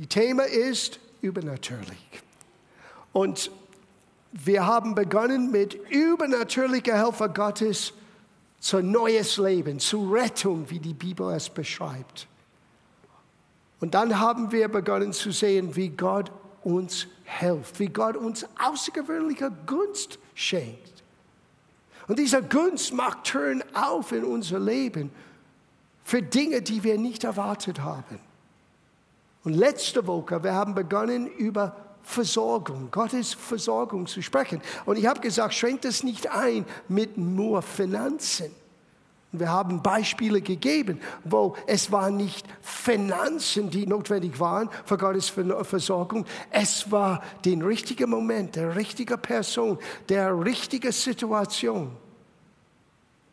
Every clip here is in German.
Die Thema ist übernatürlich. Und wir haben begonnen mit übernatürlicher Helfer Gottes zu neues Leben, zu Rettung, wie die Bibel es beschreibt. Und dann haben wir begonnen zu sehen, wie Gott uns hilft, wie Gott uns außergewöhnliche Gunst schenkt. Und diese Gunst macht Türen auf in unser Leben für Dinge, die wir nicht erwartet haben. Und letzte Woche, wir haben begonnen über Versorgung, Gottes Versorgung zu sprechen. Und ich habe gesagt, schränkt es nicht ein mit nur Finanzen. Wir haben Beispiele gegeben, wo es waren nicht Finanzen, die notwendig waren für Gottes Versorgung. Es war den richtigen Moment, der richtige Person, der richtige Situation.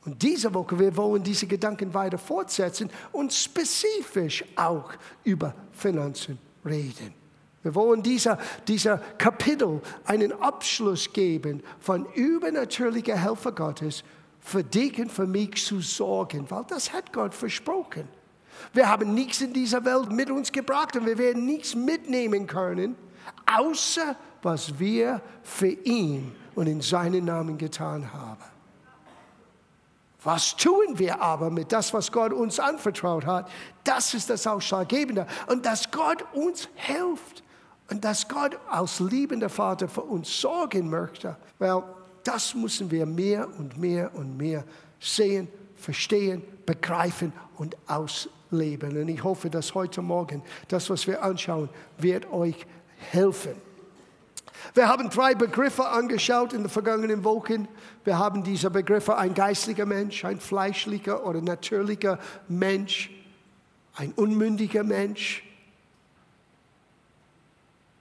Und diese Woche, wir wollen diese Gedanken weiter fortsetzen und spezifisch auch über Finanzen reden. Wir wollen dieser, dieser Kapitel einen Abschluss geben von übernatürlicher Helfer Gottes für dich und für mich zu sorgen, weil das hat Gott versprochen. Wir haben nichts in dieser Welt mit uns gebracht und wir werden nichts mitnehmen können, außer was wir für ihn und in seinen Namen getan haben. Was tun wir aber mit das, was Gott uns anvertraut hat? Das ist das Ausschlaggebende. Und dass Gott uns hilft und dass Gott als liebender Vater für uns sorgen möchte. Well, das müssen wir mehr und mehr und mehr sehen, verstehen, begreifen und ausleben. Und ich hoffe, dass heute Morgen das, was wir anschauen, wird euch helfen. Wir haben drei Begriffe angeschaut in den vergangenen Wochen. Wir haben diese Begriffe ein geistlicher Mensch, ein fleischlicher oder natürlicher Mensch, ein unmündiger Mensch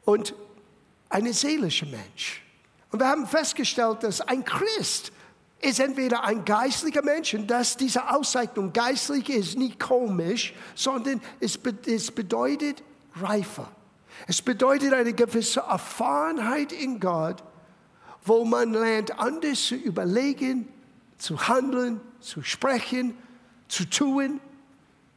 und ein seelischer Mensch. Und wir haben festgestellt, dass ein Christ ist entweder ein geistlicher Mensch und dass diese Auszeichnung geistlich ist nicht komisch, sondern es, bedeutet reifer. Es bedeutet eine gewisse Erfahrenheit in Gott, wo man lernt, anders zu überlegen, zu handeln, zu sprechen, zu tun,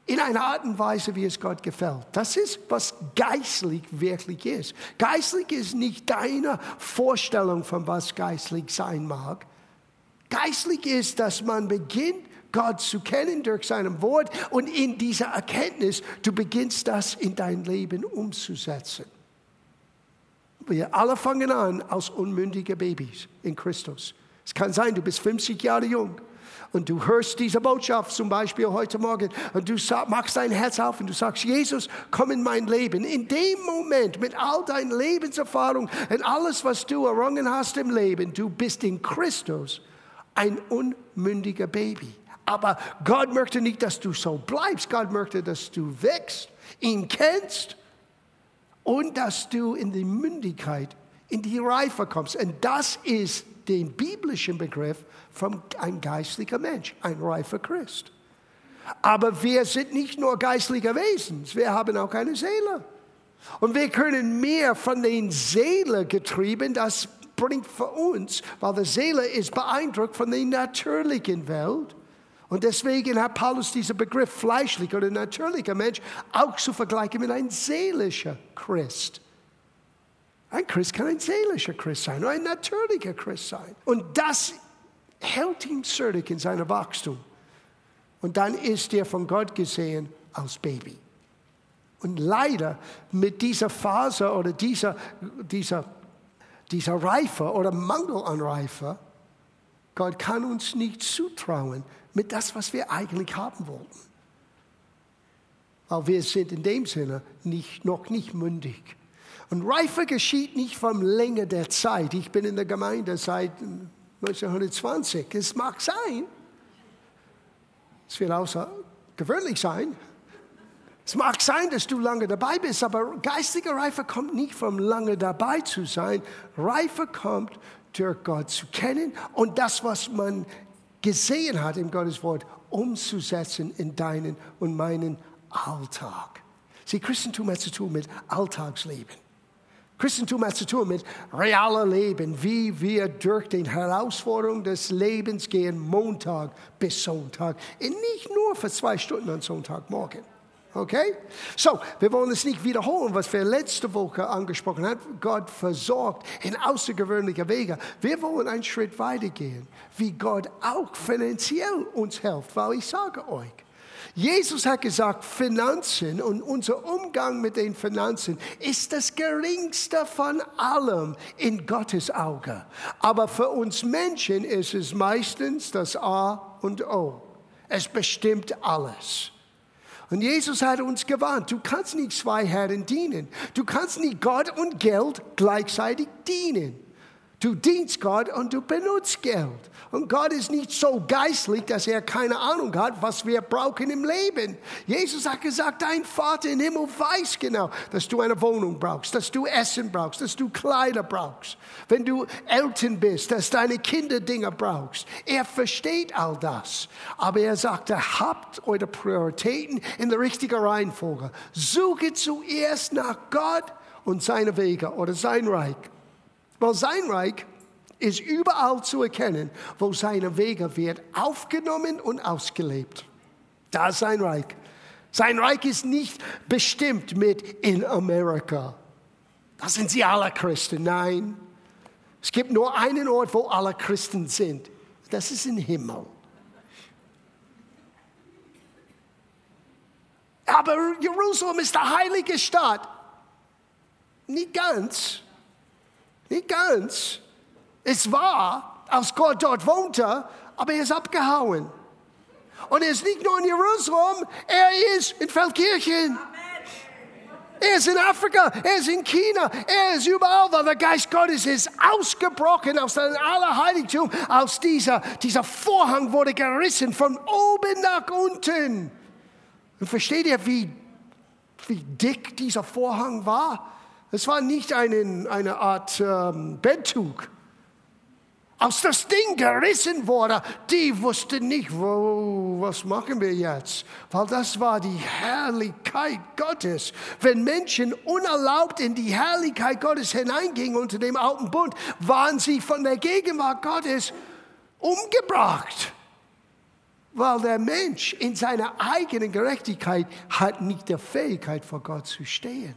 in einer Art und Weise, wie es Gott gefällt. Das ist, was geistlich wirklich ist. Geistlich ist nicht deine Vorstellung von was geistlich sein mag. Geistlich ist, dass man beginnt, Gott zu kennen durch sein Wort und in dieser Erkenntnis, du beginnst das in dein Leben umzusetzen. Wir alle fangen an als unmündige Babys in Christus. Es kann sein, du bist 50 Jahre jung und du hörst diese Botschaft zum Beispiel heute Morgen und du machst dein Herz auf und du sagst, Jesus, komm in mein Leben. In dem Moment, mit all deinen Lebenserfahrungen und alles, was du errungen hast im Leben, du bist in Christus ein unmündiger Baby. Aber Gott möchte nicht, dass du so bleibst. Gott möchte, dass du wächst, ihn kennst und dass du in die Mündigkeit, in die Reife kommst. Und das ist der biblische Begriff von ein geistlicher Mensch, ein reifer Christ. Aber wir sind nicht nur geistliche Wesen, wir haben auch eine Seele. Und wir können mehr von den Seele getrieben, das bringt für uns, weil die Seele ist beeindruckt von der natürlichen Welt. Und deswegen hat Paulus diesen Begriff fleischlicher oder natürlicher Mensch auch zu vergleichen mit einem seelischen Christ. Ein Christ kann ein seelischer Christ sein oder ein natürlicher Christ sein. Und das hält ihn zurück in seinem Wachstum. Und dann ist er von Gott gesehen als Baby. Und leider mit dieser Phase oder dieser, dieser, dieser Reife oder Mangel an Reife, Gott kann uns nicht zutrauen, mit das, was wir eigentlich haben wollten. Weil wir sind in dem Sinne nicht, noch nicht mündig. Und Reife geschieht nicht vom Länge der Zeit. Ich bin in der Gemeinde seit 1920. Es mag sein, es wird außergewöhnlich sein. Es mag sein, dass du lange dabei bist, aber geistige Reife kommt nicht vom lange dabei zu sein. Reife kommt durch Gott zu kennen und das, was man gesehen hat im Gottes Wort, umzusetzen in deinen und meinen Alltag. Sie, Christentum hat zu tun mit Alltagsleben. Christentum hat zu tun mit realer Leben, wie wir durch die Herausforderung des Lebens gehen, Montag bis Sonntag. Und nicht nur für zwei Stunden an Sonntagmorgen. Okay? So, wir wollen es nicht wiederholen, was wir letzte Woche angesprochen haben. Gott versorgt in außergewöhnlicher Wege. Wir wollen einen Schritt weitergehen, wie Gott auch finanziell uns hilft, weil ich sage euch, Jesus hat gesagt, Finanzen und unser Umgang mit den Finanzen ist das geringste von allem in Gottes Auge. Aber für uns Menschen ist es meistens das A und O. Es bestimmt alles. Und Jesus hat uns gewarnt, du kannst nicht zwei Herren dienen. Du kannst nicht Gott und Geld gleichzeitig dienen. Du dienst Gott und du benutzt Geld. Und Gott ist nicht so geistlich, dass er keine Ahnung hat, was wir brauchen im Leben. Jesus hat gesagt, dein Vater im Himmel weiß genau, dass du eine Wohnung brauchst, dass du Essen brauchst, dass du Kleider brauchst. Wenn du Eltern bist, dass deine Kinder Dinge brauchst. Er versteht all das. Aber er sagte, habt eure Prioritäten in der richtigen Reihenfolge. Suche zuerst nach Gott und seine Wege oder sein Reich. Weil sein Reich ist überall zu erkennen, wo seine Wege wird aufgenommen und ausgelebt. Da ist sein Reich. Sein Reich ist nicht bestimmt mit in Amerika. Da sind sie alle Christen. Nein. Es gibt nur einen Ort, wo alle Christen sind. Das ist im Himmel. Aber Jerusalem ist der heilige Stadt. Nicht ganz. Nicht ganz. Es war, als Gott dort wohnte, aber er ist abgehauen. Und er ist nicht nur in Jerusalem, er ist in Feldkirchen. Er ist in Afrika, er ist in China, er ist überall, weil der Geist Gottes ist ausgebrochen aus dem Allerheiligtum. Aus dieser, dieser Vorhang wurde gerissen von oben nach unten. Und versteht ihr, wie, wie dick dieser Vorhang war? Es war nicht eine, eine Art ähm, Betttuch als das Ding gerissen wurde, die wussten nicht, wo, was machen wir jetzt? Weil das war die Herrlichkeit Gottes. Wenn Menschen unerlaubt in die Herrlichkeit Gottes hineingingen unter dem alten Bund, waren sie von der Gegenwart Gottes umgebracht. Weil der Mensch in seiner eigenen Gerechtigkeit hat nicht die Fähigkeit vor Gott zu stehen.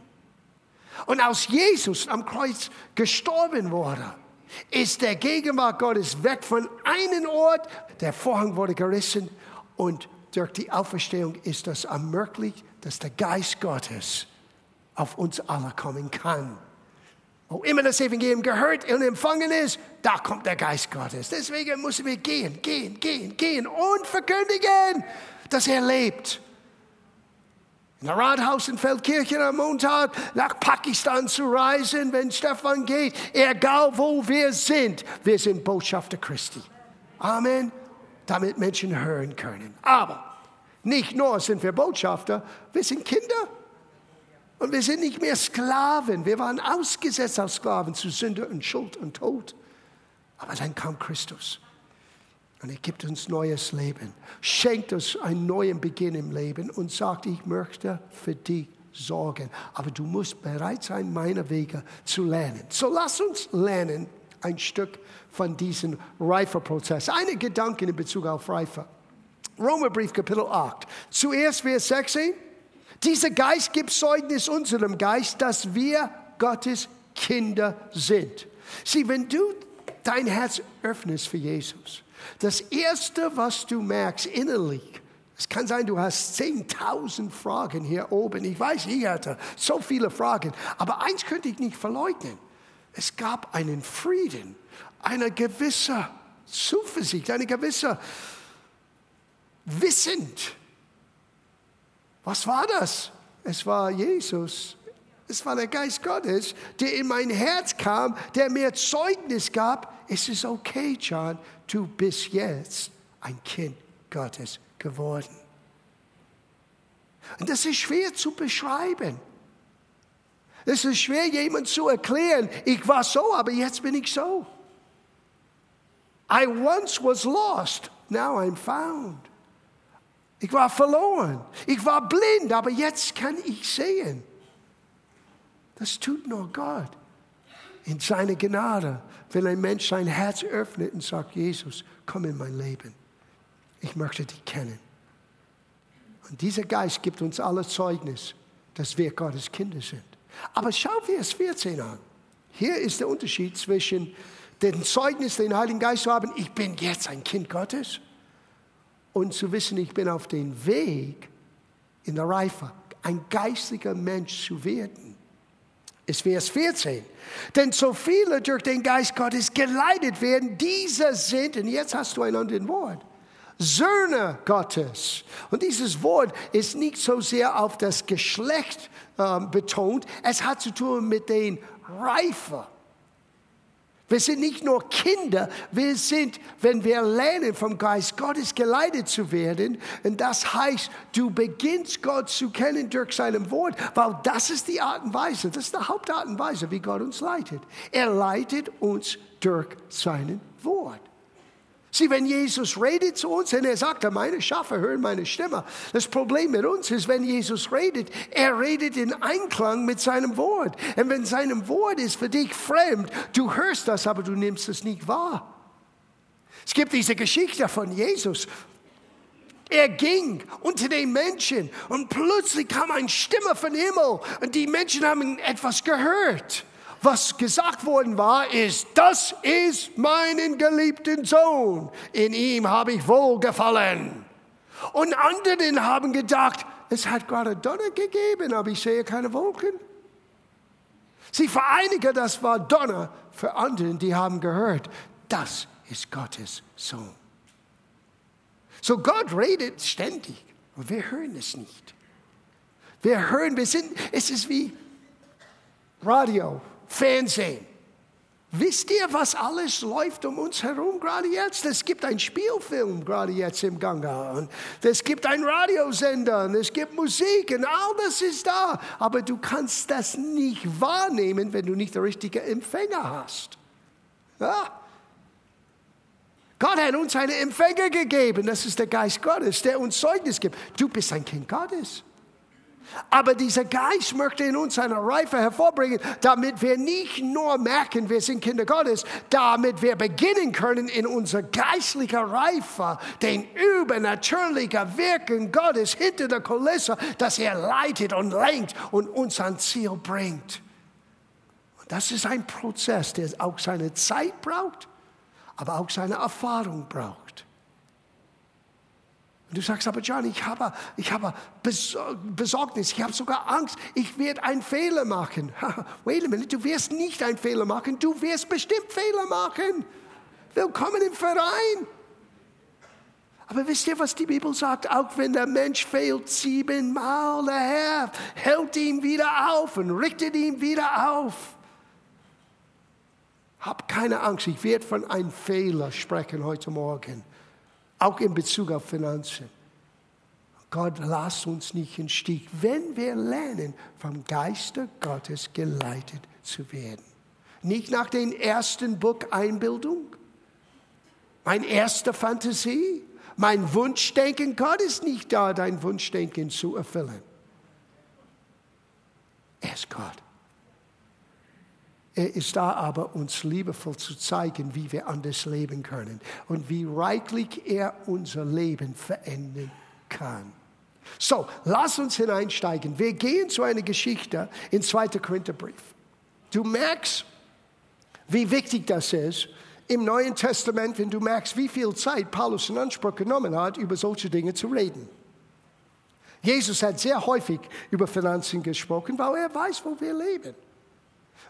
Und als Jesus am Kreuz gestorben wurde, ist der Gegenwart Gottes weg von einem Ort, der Vorhang wurde gerissen und durch die Auferstehung ist das ermöglicht, dass der Geist Gottes auf uns alle kommen kann. Wo immer das Evangelium gehört und empfangen ist, da kommt der Geist Gottes. Deswegen müssen wir gehen, gehen, gehen, gehen und verkündigen, dass er lebt in der Rathaus in Feldkirchen am Montag nach Pakistan zu reisen, wenn Stefan geht, egal wo wir sind, wir sind Botschafter Christi. Amen. Damit Menschen hören können. Aber nicht nur sind wir Botschafter, wir sind Kinder. Und wir sind nicht mehr Sklaven. Wir waren ausgesetzt als Sklaven zu Sünde und Schuld und Tod. Aber dann kam Christus. Und er gibt uns neues Leben, schenkt uns einen neuen Beginn im Leben und sagt, ich möchte für dich sorgen. Aber du musst bereit sein, meine Wege zu lernen. So lass uns lernen ein Stück von diesem Reifeprozess. Eine Gedanken in Bezug auf Reife. Romerbrief Kapitel 8. Zuerst Vers 16. Dieser Geist gibt Zeugnis unserem Geist, dass wir Gottes Kinder sind. Sieh, wenn du dein Herz öffnest für Jesus, das Erste, was du merkst innerlich, es kann sein, du hast 10.000 Fragen hier oben. Ich weiß, ich hatte so viele Fragen. Aber eins könnte ich nicht verleugnen. Es gab einen Frieden, eine gewisse Zuversicht, eine gewisse Wissend. Was war das? Es war Jesus. Es war der Geist Gottes, der in mein Herz kam, der mir Zeugnis gab. Es ist okay, John, du bist jetzt ein Kind Gottes geworden. Und das ist schwer zu beschreiben. Es ist schwer, jemand zu erklären, ich war so, aber jetzt bin ich so. I once was lost, now I'm found. Ich war verloren, ich war blind, aber jetzt kann ich sehen. Das tut nur Gott in seiner Gnade, wenn ein Mensch sein Herz öffnet und sagt, Jesus, komm in mein Leben. Ich möchte dich kennen. Und dieser Geist gibt uns alle Zeugnis, dass wir Gottes Kinder sind. Aber schau Vers 14 an. Hier ist der Unterschied zwischen dem Zeugnis, den Heiligen Geist zu haben, ich bin jetzt ein Kind Gottes, und zu wissen, ich bin auf dem Weg in der Reife, ein geistlicher Mensch zu werden. Ist Vers 14. Denn so viele durch den Geist Gottes geleitet werden, diese sind, und jetzt hast du ein anderes Wort, Söhne Gottes. Und dieses Wort ist nicht so sehr auf das Geschlecht äh, betont, es hat zu tun mit den Reife. Wir sind nicht nur Kinder, wir sind, wenn wir lernen, vom Geist Gottes geleitet zu werden. Und das heißt, du beginnst Gott zu kennen durch seinem Wort, weil das ist die Art und Weise, das ist die Hauptart und Weise, wie Gott uns leitet. Er leitet uns durch sein Wort. Sieh, wenn Jesus redet zu uns und er sagt, meine Schafe hören meine Stimme. Das Problem mit uns ist, wenn Jesus redet, er redet in Einklang mit seinem Wort. Und wenn seinem Wort ist für dich fremd, du hörst das, aber du nimmst es nicht wahr. Es gibt diese Geschichte von Jesus. Er ging unter den Menschen und plötzlich kam eine Stimme von Himmel und die Menschen haben etwas gehört was gesagt worden war, ist, das ist meinen geliebten Sohn. In ihm habe ich wohlgefallen. Und anderen haben gedacht, es hat gerade Donner gegeben, aber ich sehe keine Wolken. Sie vereinigen, das war Donner für anderen, die haben gehört, das ist Gottes Sohn. So Gott redet ständig und wir hören es nicht. Wir hören, wir sind, es ist wie Radio. Fernsehen. Wisst ihr, was alles läuft um uns herum gerade jetzt? Es gibt einen Spielfilm gerade jetzt im Gange und es gibt einen Radiosender und es gibt Musik und all das ist da. Aber du kannst das nicht wahrnehmen, wenn du nicht den richtigen Empfänger hast. Ja? Gott hat uns einen Empfänger gegeben, das ist der Geist Gottes, der uns Zeugnis gibt. Du bist ein Kind Gottes. Aber dieser Geist möchte in uns eine Reife hervorbringen, damit wir nicht nur merken, wir sind Kinder Gottes, damit wir beginnen können, in unserer geistlichen Reife den übernatürlichen Wirken Gottes hinter der Kulisse, dass er leitet und lenkt und uns ans Ziel bringt. Und das ist ein Prozess, der auch seine Zeit braucht, aber auch seine Erfahrung braucht. Du sagst, aber John, ich habe, ich habe Besorgnis, ich habe sogar Angst, ich werde einen Fehler machen. Wait a minute, du wirst nicht einen Fehler machen, du wirst bestimmt Fehler machen. Willkommen im Verein. Aber wisst ihr, was die Bibel sagt? Auch wenn der Mensch fehlt siebenmal, der Herr hält ihn wieder auf und richtet ihn wieder auf. Hab keine Angst, ich werde von einem Fehler sprechen heute Morgen auch in Bezug auf Finanzen. Gott lasst uns nicht im Stich, wenn wir lernen, vom Geiste Gottes geleitet zu werden. Nicht nach den ersten Buch Einbildung, mein erster Fantasie, mein Wunschdenken. Gott ist nicht da, dein Wunschdenken zu erfüllen. Er ist Gott. Er ist da aber, uns liebevoll zu zeigen, wie wir anders leben können und wie reichlich er unser Leben verändern kann. So, lass uns hineinsteigen. Wir gehen zu einer Geschichte in 2. Korintherbrief. Du merkst, wie wichtig das ist im Neuen Testament, wenn du merkst, wie viel Zeit Paulus in Anspruch genommen hat, über solche Dinge zu reden. Jesus hat sehr häufig über Finanzen gesprochen, weil er weiß, wo wir leben.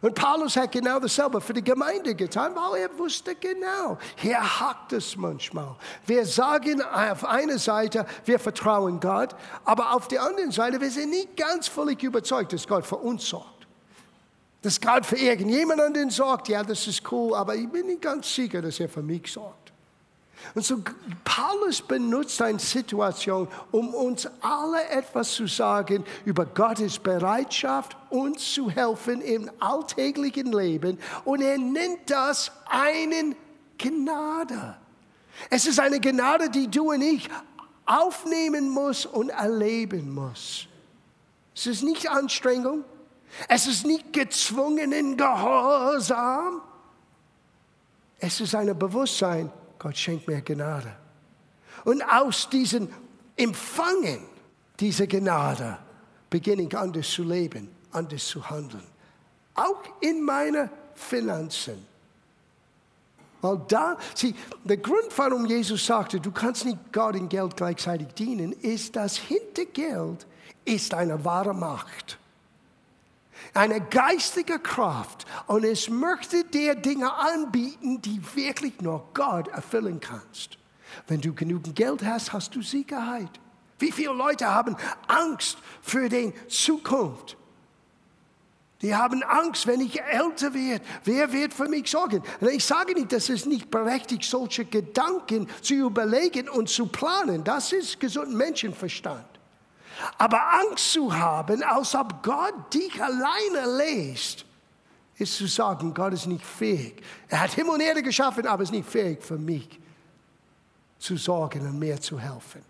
Und Paulus hat genau dasselbe für die Gemeinde getan, weil er wusste genau, hier hakt es manchmal. Wir sagen auf einer Seite, wir vertrauen Gott, aber auf der anderen Seite, wir sind nicht ganz völlig überzeugt, dass Gott für uns sorgt. Dass Gott für irgendjemanden sorgt, ja, das ist cool, aber ich bin nicht ganz sicher, dass er für mich sorgt. Und so Paulus benutzt eine Situation, um uns alle etwas zu sagen über Gottes Bereitschaft, uns zu helfen im alltäglichen Leben. Und er nennt das einen Gnade. Es ist eine Gnade, die du und ich aufnehmen muss und erleben muss. Es ist nicht Anstrengung. Es ist nicht gezwungenen Gehorsam. Es ist ein Bewusstsein, Gott schenkt mir Gnade. Und aus diesem Empfangen diese Gnade beginne ich anders zu leben, anders zu handeln. Auch in meinen Finanzen. Weil da, sieh, der Grund, warum Jesus sagte, du kannst nicht Gott und Geld gleichzeitig dienen, ist, dass hinter Geld ist eine wahre Macht. Eine geistige Kraft. Und es möchte dir Dinge anbieten, die wirklich nur Gott erfüllen kannst. Wenn du genügend Geld hast, hast du Sicherheit. Wie viele Leute haben Angst für die Zukunft? Die haben Angst, wenn ich älter werde. Wer wird für mich sorgen? Und ich sage nicht, dass es nicht berechtigt, solche Gedanken zu überlegen und zu planen. Das ist gesunden Menschenverstand. Aber Angst zu haben, als ob Gott dich alleine lässt, ist zu sagen, Gott ist nicht fähig. Er hat Himmel und Erde geschaffen, aber ist nicht fähig für mich zu sorgen und mir zu helfen.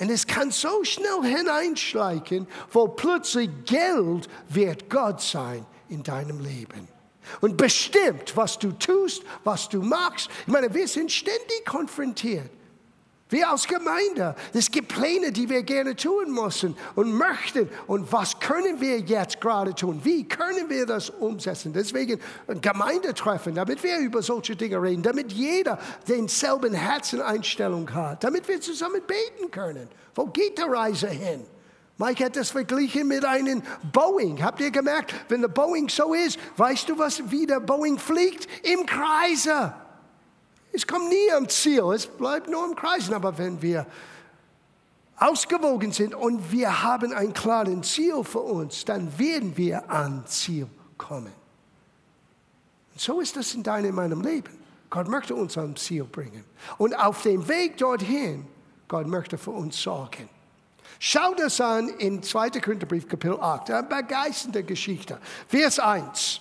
Und es kann so schnell hineinschleichen, wo plötzlich Geld wird Gott sein in deinem Leben. Und bestimmt, was du tust, was du machst. Ich meine, wir sind ständig konfrontiert wir als Gemeinde, es gibt Pläne, die wir gerne tun müssen und möchten. Und was können wir jetzt gerade tun? Wie können wir das umsetzen? Deswegen ein Gemeindetreffen, damit wir über solche Dinge reden, damit jeder denselben Herzeneinstellung hat, damit wir zusammen beten können. Wo geht die Reise hin? Mike hat das verglichen mit einem Boeing. Habt ihr gemerkt, wenn der Boeing so ist, weißt du, was, wie der Boeing fliegt? Im Kreise. Es kommt nie am Ziel, es bleibt nur im Kreisen. Aber wenn wir ausgewogen sind und wir haben ein klares Ziel für uns, dann werden wir an Ziel kommen. Und so ist das in deinem und meinem Leben. Gott möchte uns am Ziel bringen. Und auf dem Weg dorthin, Gott möchte für uns sorgen. Schau das an in 2. Korintherbrief, Kapitel 8. Eine begeisternde Geschichte. Vers 1.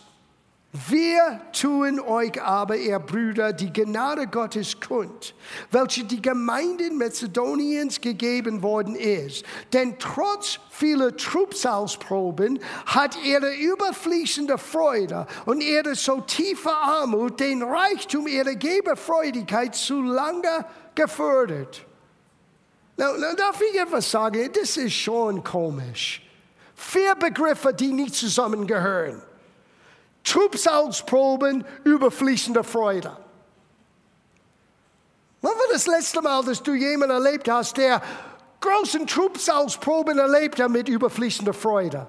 Wir tun euch aber, ihr Brüder, die Gnade Gottes kund, welche die Gemeinden Mazedoniens gegeben worden ist. Denn trotz vieler Trubsalsproben hat ihre überfließende Freude und ihre so tiefe Armut den Reichtum ihrer Geberfreudigkeit zu lange gefördert. Now, now, darf ich etwas sagen? Das ist schon komisch. Vier Begriffe, die nicht zusammengehören. Trübsalsproben, überfließende Freude. Wann war das letzte Mal, dass du jemanden erlebt hast, der großen Trübsalsproben erlebt hat mit überfließender Freude?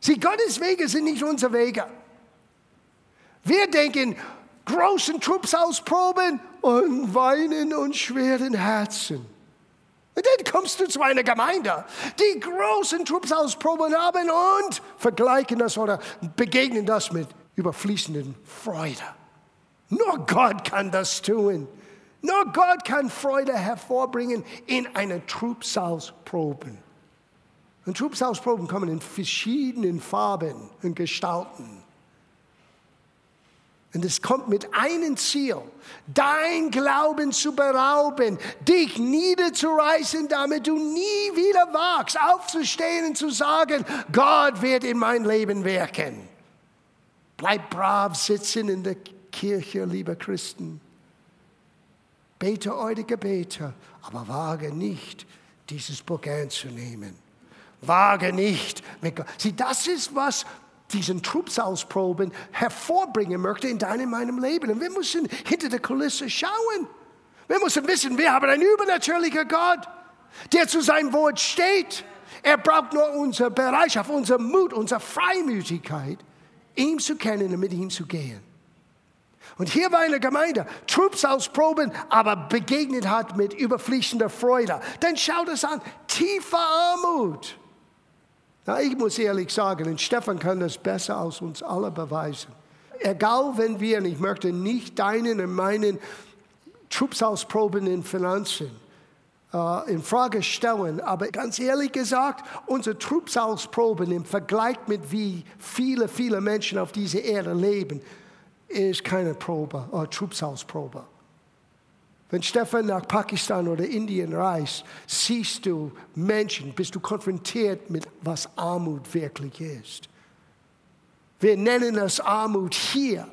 Sie, Gottes Wege sind nicht unsere Wege. Wir denken, großen Trübsalsproben und weinen und schweren Herzen. Und dann kommst du zu einer Gemeinde, die großen Trupsausproben haben und vergleichen das oder begegnen das mit überfließenden Freude. Nur Gott kann das tun. Nur Gott kann Freude hervorbringen in einer Trubsalsproben. Und Trubsalsproben kommen in verschiedenen Farben und Gestalten. Und es kommt mit einem Ziel, dein Glauben zu berauben, dich niederzureißen, damit du nie wieder wagst, aufzustehen und zu sagen, Gott wird in mein Leben wirken. Bleib brav sitzen in der Kirche, liebe Christen. Bete eure Gebete, aber wage nicht, dieses Buch anzunehmen. Wage nicht. Mit Gott. Sieh, das ist, was diesen Trubsalsproben hervorbringen möchte in deinem meinem Leben. Und wir müssen hinter der Kulisse schauen. Wir müssen wissen, wir haben einen übernatürlichen Gott, der zu seinem Wort steht. Er braucht nur unsere Bereitschaft, unser Mut, unsere Freimütigkeit, ihm zu kennen und mit ihm zu gehen. Und hier war eine Gemeinde, Trubsalsproben, aber begegnet hat mit überfließender Freude. Dann schaut es an, tiefe Armut. Na, ich muss ehrlich sagen, und Stefan kann das besser als uns alle beweisen. Egal, wenn wir, und ich möchte nicht deinen und meinen Trupsausproben in Finanzen äh, in Frage stellen, aber ganz ehrlich gesagt, unsere Trupsausproben im Vergleich mit wie viele, viele Menschen auf dieser Erde leben, ist keine Probe, äh, Trupsausprobe. Wenn Stefan nach Pakistan oder Indien reist, siehst du Menschen, bist du konfrontiert mit, was Armut wirklich ist. Wir nennen das Armut hier.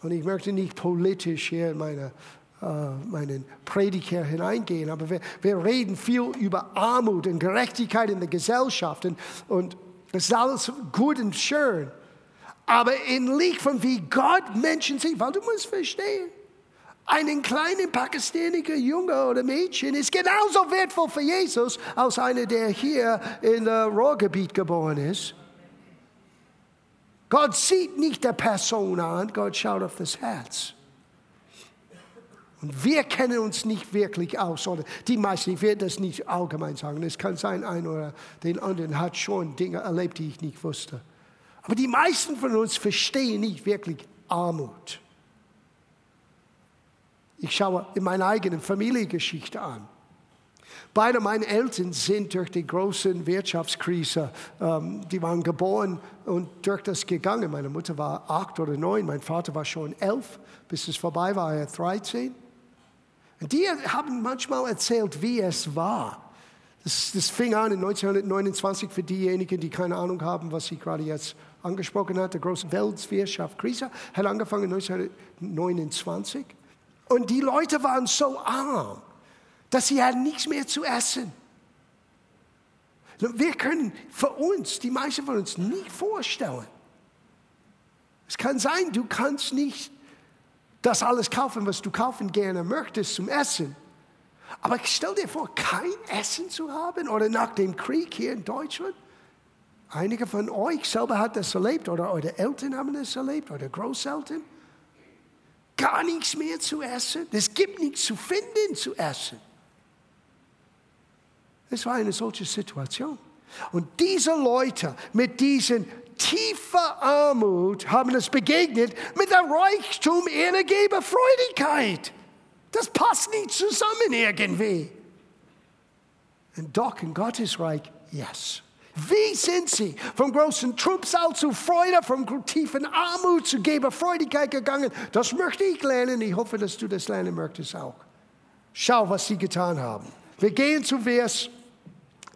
Und ich möchte nicht politisch hier in meiner äh, meinen Prediger hineingehen, aber wir, wir reden viel über Armut und Gerechtigkeit in der Gesellschaft und, und das ist alles gut und schön. Aber in Licht von wie Gott Menschen sieht, weil du musst verstehen, einen kleinen pakistanischen Junge oder Mädchen ist genauso wertvoll für Jesus als einer, der hier in der Ruhrgebiet geboren ist. Gott sieht nicht der Person an, Gott schaut auf das Herz. Und wir kennen uns nicht wirklich aus, oder die meisten, ich werde das nicht allgemein sagen, es kann sein, ein oder den anderen hat schon Dinge erlebt, die ich nicht wusste. Aber die meisten von uns verstehen nicht wirklich Armut. Ich schaue in meiner eigenen Familiengeschichte an. Beide meiner Eltern sind durch die große Wirtschaftskrise, ähm, die waren geboren und durch das gegangen. Meine Mutter war acht oder neun, mein Vater war schon elf. Bis es vorbei war, er 13. Und die haben manchmal erzählt, wie es war. Das, das fing an in 1929 für diejenigen, die keine Ahnung haben, was ich gerade jetzt angesprochen habe. Die große Weltwirtschaftskrise hat angefangen 1929. Und die Leute waren so arm, dass sie hatten nichts mehr zu essen. Wir können für uns, die meisten von uns, nicht vorstellen. Es kann sein, du kannst nicht das alles kaufen, was du kaufen gerne möchtest zum Essen. Aber stell dir vor, kein Essen zu haben oder nach dem Krieg hier in Deutschland. Einige von euch selber hat das erlebt oder eure Eltern haben das erlebt oder Großeltern gar nichts mehr zu essen. Es gibt nichts zu finden zu essen. Es war eine solche Situation. Und diese Leute mit diesen tiefer Armut haben es begegnet mit der Reichtum ihrer Geberfreudigkeit. Das passt nicht zusammen irgendwie. Und doch in Gottes Reich, yes. Wie sind sie vom großen Trubsal zu Freude, vom tiefen Armut zu Geberfreudigkeit gegangen? Das möchte ich lernen. Ich hoffe, dass du das lernen möchtest auch. Schau, was sie getan haben. Wir gehen zu Vers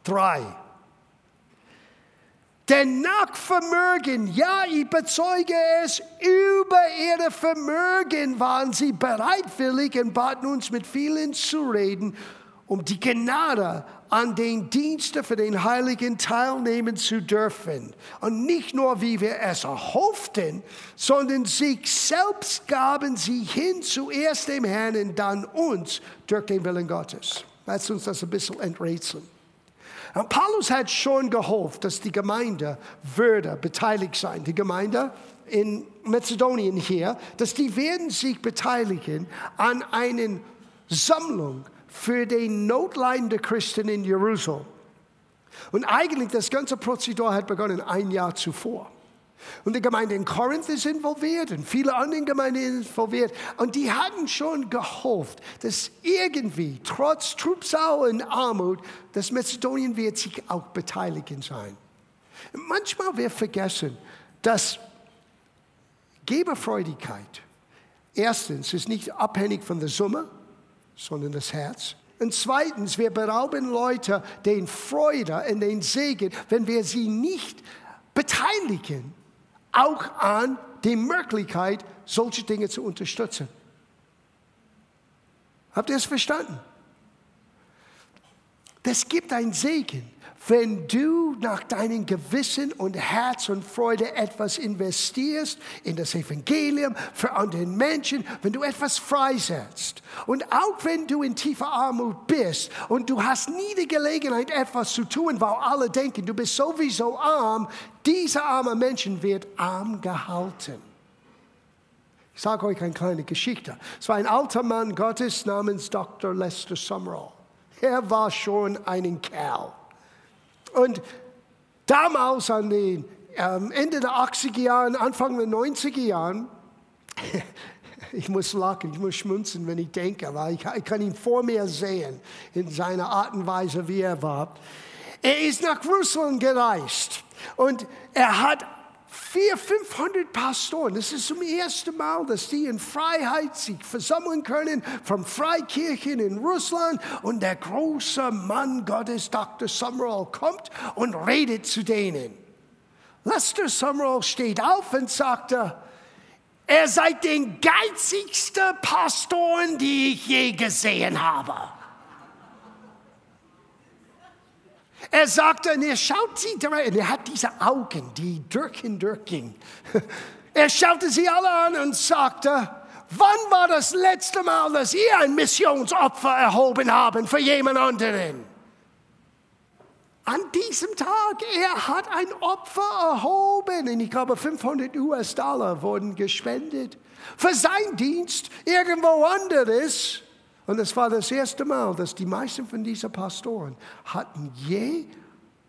3. Denn nach Vermögen, ja, ich bezeuge es, über ihre Vermögen waren sie bereitwillig und baten uns mit vielen zu reden, um die Gnade an den Diensten für den Heiligen teilnehmen zu dürfen. Und nicht nur, wie wir es erhofften, sondern sich selbst gaben sie hin zuerst dem Herrn und dann uns durch den Willen Gottes. Lass uns das ein bisschen enträtseln. Und Paulus hat schon gehofft, dass die Gemeinde würde beteiligt sein. Die Gemeinde in Mazedonien hier, dass die werden sich beteiligen an einer Sammlung für den notleidenden Christen in Jerusalem. Und eigentlich das ganze Prozedur hat begonnen ein Jahr zuvor. Und die Gemeinde in Korinth ist involviert und viele andere Gemeinden sind involviert. Und die hatten schon gehofft, dass irgendwie, trotz Trubsau und Armut, dass Mazedonien wird sich auch beteiligen sein. Manchmal wird vergessen, dass Geberfreudigkeit erstens ist nicht abhängig von der Summe, sondern das Herz. Und zweitens, wir berauben Leute den Freude und den Segen, wenn wir sie nicht beteiligen, auch an die Möglichkeit, solche Dinge zu unterstützen. Habt ihr es verstanden? Das gibt einen Segen wenn du nach deinem Gewissen und Herz und Freude etwas investierst in das Evangelium für andere Menschen, wenn du etwas freisetzt und auch wenn du in tiefer Armut bist und du hast nie die Gelegenheit, etwas zu tun, weil alle denken, du bist sowieso arm, dieser arme Mensch wird arm gehalten. Ich sage euch eine kleine Geschichte. Es war ein alter Mann Gottes namens Dr. Lester Summerall. Er war schon ein Kerl. Und damals an den ähm, Ende der 80er Jahren, Anfang der 90er Jahren, ich muss lachen, ich muss schmunzeln, wenn ich denke, weil ich, ich kann ihn vor mir sehen in seiner Art und Weise, wie er war. Er ist nach Russland gereist und er hat 400, 500 Pastoren. Das ist zum ersten Mal, dass die in Freiheit sich versammeln können von Freikirchen in Russland. Und der große Mann Gottes, Dr. Summerall, kommt und redet zu denen. Lester Summerall steht auf und sagte, er sei den geizigsten Pastoren, die ich je gesehen habe. Er sagte, und er schaut sie drein, er hat diese Augen, die durch und durch gingen. Er schaute sie alle an und sagte, wann war das letzte Mal, dass ihr ein Missionsopfer erhoben haben für jemand anderen? An diesem Tag, er hat ein Opfer erhoben und ich glaube 500 US-Dollar wurden gespendet für seinen Dienst irgendwo anderes. Und es war das erste Mal, dass die meisten von diesen Pastoren hatten je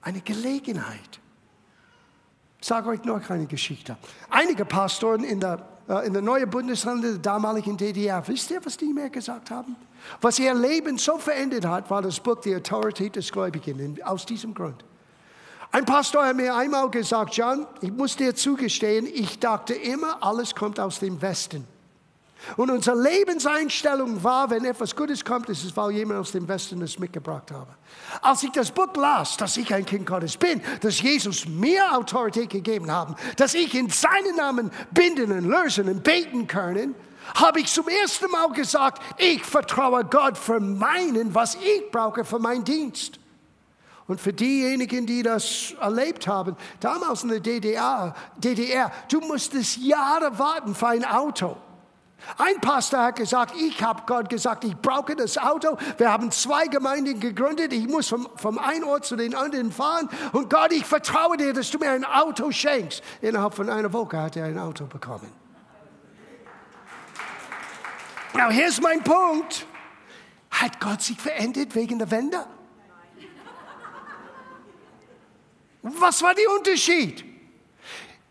eine Gelegenheit. Ich sage euch noch eine Geschichte. Einige Pastoren in der, äh, in der neuen Bundesland der damaligen DDR, wisst ihr, was die mir gesagt haben? Was ihr Leben so verändert hat, war das Buch Die Autorität des Gläubigen, aus diesem Grund. Ein Pastor hat mir einmal gesagt, John, ich muss dir zugestehen, ich dachte immer, alles kommt aus dem Westen. Und unsere Lebenseinstellung war, wenn etwas Gutes kommt, ist es, weil jemand aus dem Westen es mitgebracht habe. Als ich das Buch las, dass ich ein Kind Gottes bin, dass Jesus mir Autorität gegeben hat, dass ich in seinen Namen binden und lösen und beten können, habe ich zum ersten Mal gesagt, ich vertraue Gott für meinen, was ich brauche für meinen Dienst. Und für diejenigen, die das erlebt haben, damals in der DDR, DDR du musstest Jahre warten für ein Auto. Ein Pastor hat gesagt, ich habe Gott gesagt, ich brauche das Auto. Wir haben zwei Gemeinden gegründet. Ich muss vom, vom einen Ort zu den anderen fahren. Und Gott, ich vertraue dir, dass du mir ein Auto schenkst. Innerhalb von einer Woche hat er ein Auto bekommen. Now, here's mein Punkt. Hat Gott sich verändert wegen der Wende? Was war der Unterschied?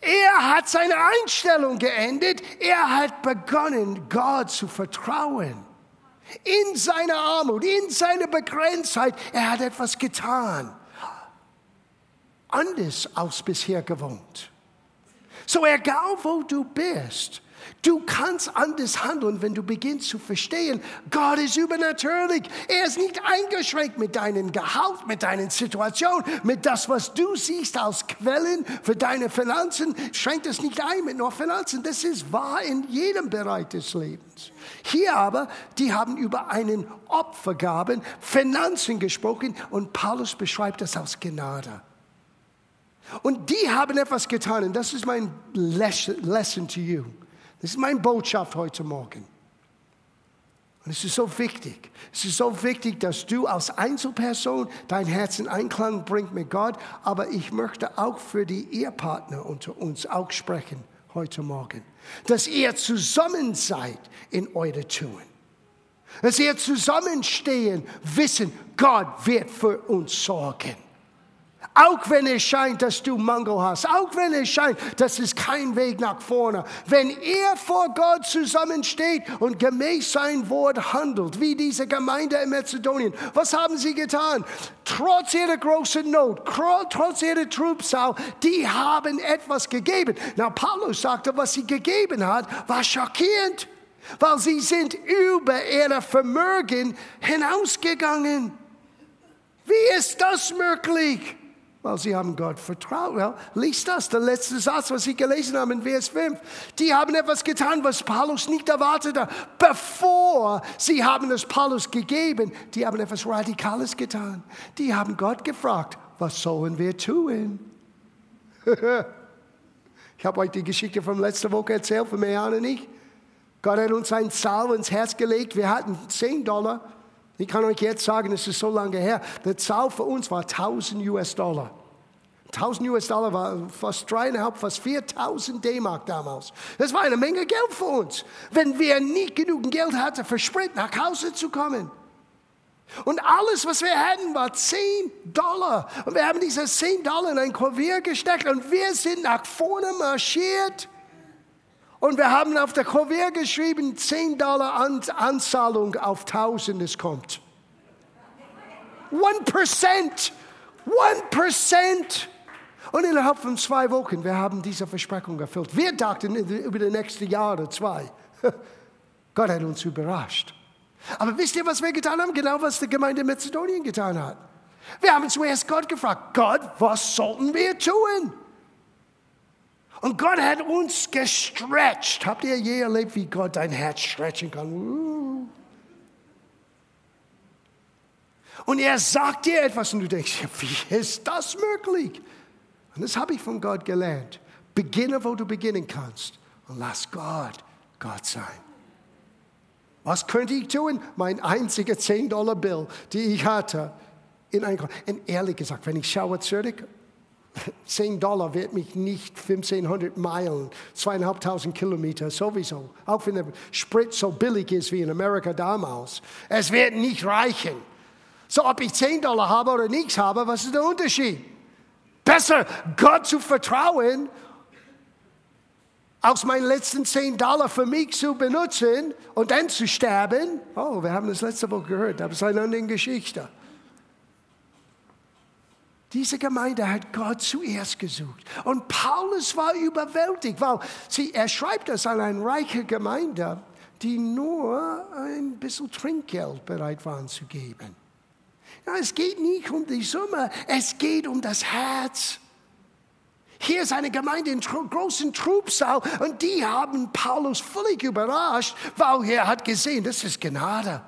Er hat seine Einstellung geändert. Er hat begonnen, Gott zu vertrauen. In seiner Armut, in seiner Begrenztheit, er hat etwas getan. Anders als bisher gewohnt. So egal wo du bist, Du kannst anders handeln, wenn du beginnst zu verstehen, Gott ist übernatürlich. Er ist nicht eingeschränkt mit deinem Gehalt, mit deinen Situationen, mit das, was du siehst als Quellen für deine Finanzen. Schränkt es nicht ein mit nur Finanzen. Das ist wahr in jedem Bereich des Lebens. Hier aber, die haben über einen Opfergaben, Finanzen gesprochen und Paulus beschreibt das als Gnade. Und die haben etwas getan und das ist mein Lesson to you. Das ist meine Botschaft heute Morgen. Und es ist so wichtig. Es ist so wichtig, dass du als Einzelperson dein Herz in Einklang bringst mit Gott. Aber ich möchte auch für die Ehepartner unter uns auch sprechen heute Morgen. Dass ihr zusammen seid in eure Tun. Dass ihr zusammenstehen, wissen, Gott wird für uns sorgen. Auch wenn es scheint, dass du Mangel hast, auch wenn es scheint, dass es kein Weg nach vorne. Wenn ihr vor Gott zusammensteht und gemäß sein Wort handelt, wie diese Gemeinde in Mazedonien, was haben sie getan? Trotz ihrer großen Not, trotz ihrer Trübsal, die haben etwas gegeben. Na, Paulus sagte, was sie gegeben hat, war schockierend, weil sie sind über ihre Vermögen hinausgegangen. Wie ist das möglich? Weil sie haben Gott vertraut. Well, lies das, der letzte Satz, was sie gelesen haben in Vers 5. Die haben etwas getan, was Paulus nicht erwartete. Bevor sie haben es Paulus gegeben, die haben etwas Radikales getan. Die haben Gott gefragt, was sollen wir tun? ich habe euch die Geschichte von letzter Woche erzählt, von Mejan und ich. Gott hat uns ein Zahl ins Herz gelegt. Wir hatten 10 Dollar. Ich kann euch jetzt sagen, es ist so lange her, der Zahl für uns war 1000 US-Dollar. 1000 US-Dollar war fast dreieinhalb, fast 4000 D-Mark damals. Das war eine Menge Geld für uns, wenn wir nicht genug Geld hatten, für Sprit nach Hause zu kommen. Und alles, was wir hatten, war 10 Dollar. Und wir haben diese 10 Dollar in ein Klavier gesteckt und wir sind nach vorne marschiert. Und wir haben auf der Kuvert geschrieben, 10 Dollar Anzahlung auf 1000 es kommt. 1%. 1%. Und innerhalb von zwei Wochen, wir haben diese Versprechung erfüllt. Wir dachten über die nächsten Jahre, zwei. Gott hat uns überrascht. Aber wisst ihr, was wir getan haben? Genau, was die Gemeinde Mazedonien getan hat. Wir haben zuerst Gott gefragt, Gott, was sollten wir tun? Und Gott hat uns gestretcht. Habt ihr je erlebt, wie Gott dein Herz stretchen kann? Und er sagt dir etwas und du denkst, wie ist das möglich? Und das habe ich von Gott gelernt. Beginne, wo du beginnen kannst und lass Gott Gott sein. Was könnte ich tun? Mein einziger 10-Dollar-Bill, die ich hatte, in ein Und ehrlich gesagt, wenn ich schaue zurück, 10 Dollar wird mich nicht 1500 Meilen, zweieinhalbtausend Kilometer sowieso, auch wenn der Sprit so billig ist wie in Amerika damals. Es wird nicht reichen. So, ob ich 10 Dollar habe oder nichts habe, was ist der Unterschied? Besser, Gott zu vertrauen, aus meinen letzten 10 Dollar für mich zu benutzen und dann zu sterben. Oh, wir haben das letzte Woche gehört, das ist eine andere Geschichte. Diese Gemeinde hat Gott zuerst gesucht. Und Paulus war überwältigt, weil sie, er schreibt das an eine reiche Gemeinde, die nur ein bisschen Trinkgeld bereit waren zu geben. Ja, es geht nicht um die Summe, es geht um das Herz. Hier ist eine Gemeinde in großen Trubsal und die haben Paulus völlig überrascht, weil er hat gesehen, das ist Gnade.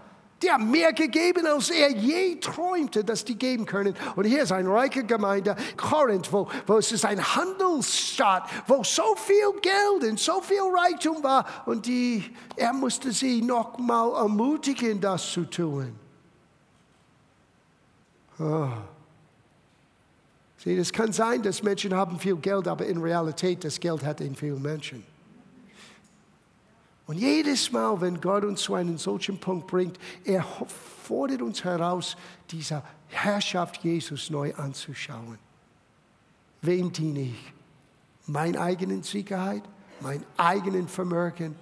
Die haben mehr gegeben, als er je träumte, dass die geben können. Und hier ist eine reiche Gemeinde, Korinth, wo, wo es ist ein Handelsstaat, wo so viel Geld und so viel Reichtum war. Und die, er musste sie nochmal ermutigen, das zu tun. Oh. Sieh, es kann sein, dass Menschen haben viel Geld, aber in Realität das Geld hat in vielen Menschen. Und jedes Mal, wenn Gott uns zu einem solchen Punkt bringt, er fordert uns heraus, diese Herrschaft Jesus neu anzuschauen. Wem diene ich? Meine eigenen Sicherheit, mein eigenen Vermögen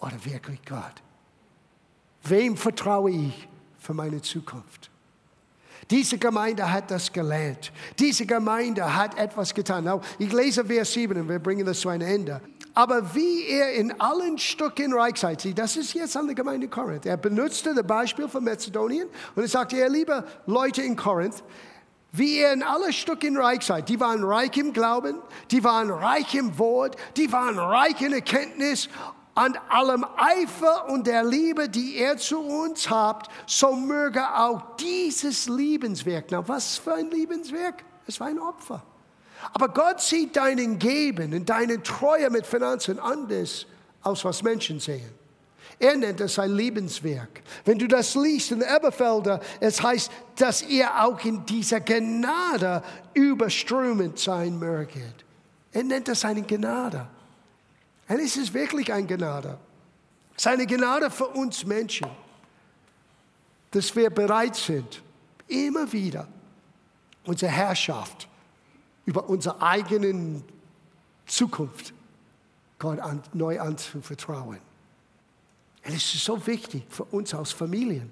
oder wirklich Gott? Wem vertraue ich für meine Zukunft? Diese Gemeinde hat das gelernt. Diese Gemeinde hat etwas getan. Now, ich lese Vers 7 und wir bringen das zu einem Ende. Aber wie er in allen Stücken reich sei, das ist jetzt an der Gemeinde Korinth. Er benutzte das Beispiel von Mazedonien und er sagte, ihr liebe Leute in Korinth, wie ihr in allen Stücken reich seid. Die waren reich im Glauben, die waren reich im Wort, die waren reich in Erkenntnis an allem Eifer und der Liebe, die er zu uns habt, so möge auch dieses Liebenswerk, na was für ein Liebenswerk? Es war ein Opfer. Aber Gott sieht deinen Geben und deine Treue mit Finanzen anders, aus was Menschen sehen. Er nennt es ein Lebenswerk. Wenn du das liest in Eberfelder, es heißt, dass ihr auch in dieser Gnade überströmend sein möget. Er nennt es eine Gnade. Und es ist wirklich eine Gnade. Seine Gnade für uns Menschen, dass wir bereit sind, immer wieder unsere Herrschaft über unsere eigene Zukunft Gott an, neu anzuvertrauen. Und es ist so wichtig für uns als Familien,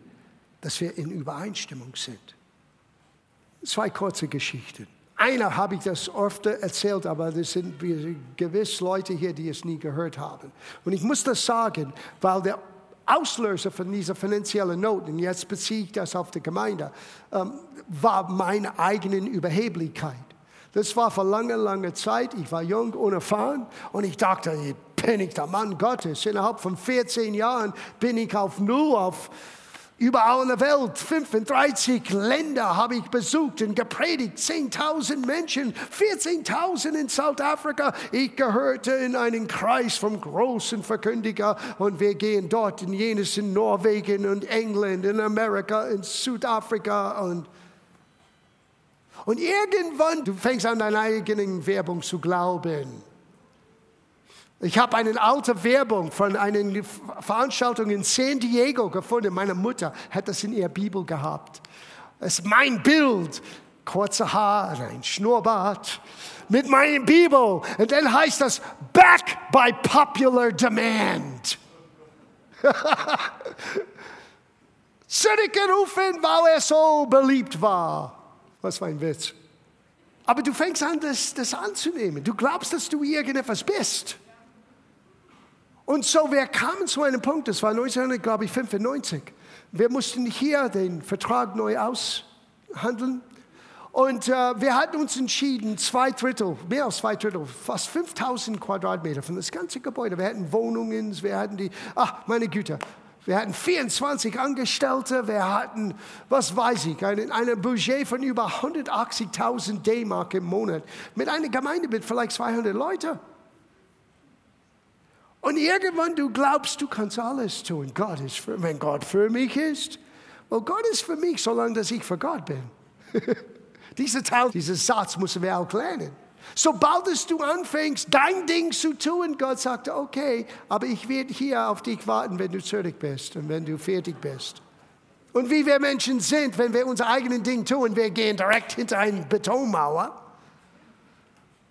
dass wir in Übereinstimmung sind. Zwei kurze Geschichten. Einer habe ich das oft erzählt, aber es sind gewiss Leute hier, die es nie gehört haben. Und ich muss das sagen, weil der Auslöser von dieser finanziellen Not, und jetzt beziehe ich das auf die Gemeinde, ähm, war meine eigene Überheblichkeit. Das war vor langer, langer Zeit. Ich war jung, unerfahren und ich dachte, ich bin ich der Mann Gottes. Innerhalb von 14 Jahren bin ich auf Null, auf Überall in der Welt, 35 Länder habe ich besucht und gepredigt, 10.000 Menschen, 14.000 in Südafrika. Ich gehörte in einen Kreis vom großen Verkündiger und wir gehen dort in jenes in Norwegen und England, in Amerika, in Südafrika und und irgendwann, du fängst an, deine eigenen Werbung zu glauben. Ich habe eine alte Werbung von einer Veranstaltung in San Diego gefunden. Meine Mutter hat das in ihrer Bibel gehabt. Es ist mein Bild. Kurze Haare, ein Schnurrbart mit meinem Bibel. Und dann heißt das Back by Popular Demand. Zurückgerufen, weil er so beliebt war. Was für ein Witz. Aber du fängst an, das, das anzunehmen. Du glaubst, dass du irgendetwas bist. Und so, wir kamen zu einem Punkt, das war 1995. Wir mussten hier den Vertrag neu aushandeln. Und äh, wir hatten uns entschieden, zwei Drittel, mehr als zwei Drittel, fast 5000 Quadratmeter von das ganze Gebäude. Wir hatten Wohnungen, wir hatten die, ach meine Güte, wir hatten 24 Angestellte, wir hatten, was weiß ich, ein, ein Budget von über 180.000 D-Mark im Monat mit einer Gemeinde mit vielleicht 200 Leuten. Und irgendwann du glaubst, du kannst alles tun. Gott ist für, wenn Gott für mich ist, well, Gott ist für mich, solange dass ich für Gott bin. Dieser Teil, dieser Satz müssen wir auch lernen. Sobald du anfängst, dein Ding zu tun, Gott sagt, okay, aber ich werde hier auf dich warten, wenn du zurück bist und wenn du fertig bist. Und wie wir Menschen sind, wenn wir unser eigenes Ding tun, wir gehen direkt hinter eine Betonmauer.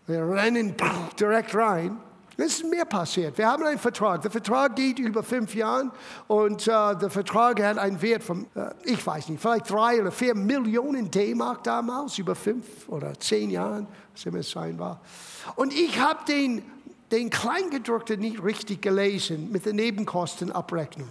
Wir rennen direkt rein. Es ist mehr passiert. Wir haben einen Vertrag. Der Vertrag geht über fünf Jahre und äh, der Vertrag hat einen Wert von, äh, ich weiß nicht, vielleicht drei oder vier Millionen D-Mark damals, über fünf oder zehn Jahren, was immer es sein war. Und ich habe den, den Kleingedruckten nicht richtig gelesen mit der Nebenkostenabrechnung.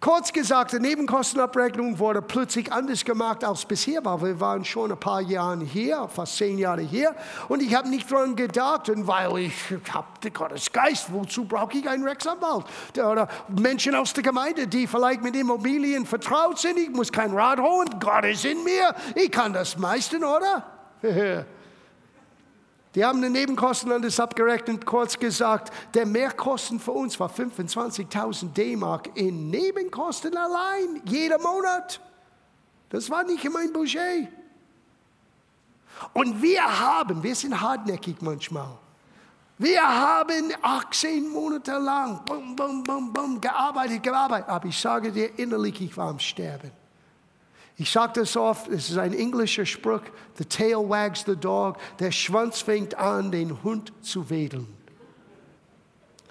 Kurz gesagt, die Nebenkostenabrechnung wurde plötzlich anders gemacht als bisher war. Wir waren schon ein paar Jahre hier, fast zehn Jahre hier. Und ich habe nicht daran gedacht, und weil ich habe Gottes Geist, wozu brauche ich einen Rechtsanwalt? Oder Menschen aus der Gemeinde, die vielleicht mit Immobilien vertraut sind. Ich muss kein Rat holen, Gott ist in mir. Ich kann das meisten, oder? Die haben den Nebenkosten an das abgerechnet, kurz gesagt, der Mehrkosten für uns war 25.000 D-Mark in Nebenkosten allein, jeder Monat. Das war nicht in mein Budget. Und wir haben, wir sind hartnäckig manchmal, wir haben 18 Monate lang bum, bum, bum, bum, gearbeitet, gearbeitet. Aber ich sage dir innerlich, ich war am Sterben. Ich sage das oft, es ist ein englischer Spruch, the tail wags the dog, der Schwanz fängt an, den Hund zu wedeln.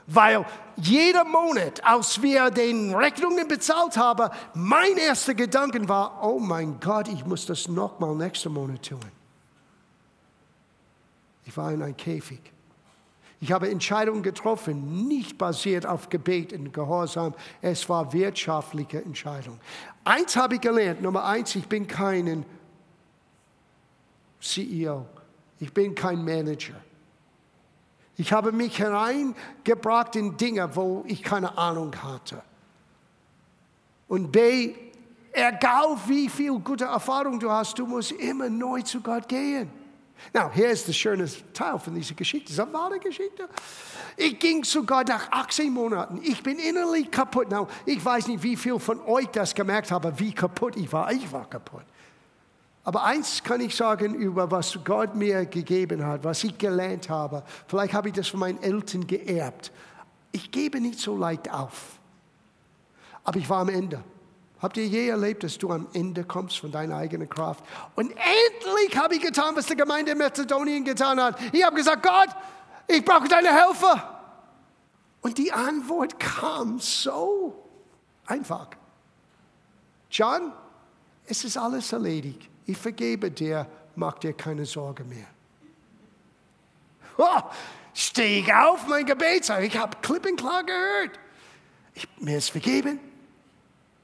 Weil jeder Monat, als wir den Rechnungen bezahlt haben, mein erster Gedanke war, oh mein Gott, ich muss das nochmal nächsten Monat tun. Ich war in einem Käfig. Ich habe Entscheidungen getroffen, nicht basiert auf Gebet und Gehorsam. Es war wirtschaftliche Entscheidung. Eins habe ich gelernt. Nummer eins, ich bin kein CEO. Ich bin kein Manager. Ich habe mich hereingebracht in Dinge, wo ich keine Ahnung hatte. Und B, egal wie viel gute Erfahrung du hast, du musst immer neu zu Gott gehen. Now, hier ist der schöne Teil von dieser Geschichte. Das ist eine Geschichte. Ich ging sogar nach 18 Monaten. Ich bin innerlich kaputt. Now, ich weiß nicht, wie viel von euch das gemerkt haben, wie kaputt ich war. Ich war kaputt. Aber eins kann ich sagen über was Gott mir gegeben hat, was ich gelernt habe. Vielleicht habe ich das von meinen Eltern geerbt. Ich gebe nicht so leicht auf. Aber ich war am Ende. Habt ihr je erlebt, dass du am Ende kommst von deiner eigenen Kraft? Und endlich habe ich getan, was die Gemeinde in Mazedonien getan hat. Ich habe gesagt, Gott, ich brauche deine Helfer. Und die Antwort kam so einfach. John, es ist alles erledigt. Ich vergebe dir, mach dir keine Sorge mehr. Oh, steh auf, mein Gebet. Ich habe klipp und klar gehört. Ich, mir ist vergeben.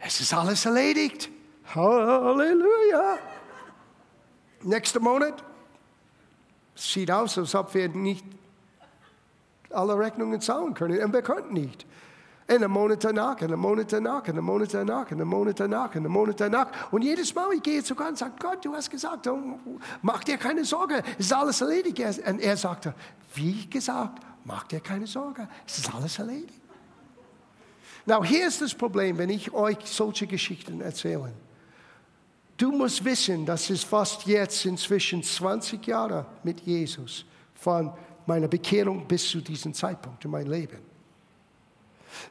Es ist alles erledigt. Halleluja. Nächster Monat sieht aus, als ob wir nicht alle Rechnungen zahlen können. Und wir konnten nicht. Und einen Monat danach, einen Monat danach, einen Monat danach, einen Monat danach, einen Monat danach. Und jedes Mal, ich gehe zu Gott und sage, Gott, du hast gesagt, mach dir keine Sorge, es ist alles erledigt. Und er sagte, wie gesagt, mach dir keine Sorge, es ist alles erledigt. Now, hier ist das Problem, wenn ich euch solche Geschichten erzähle. Du musst wissen, dass es fast jetzt inzwischen 20 Jahre mit Jesus von meiner Bekehrung bis zu diesem Zeitpunkt in meinem Leben.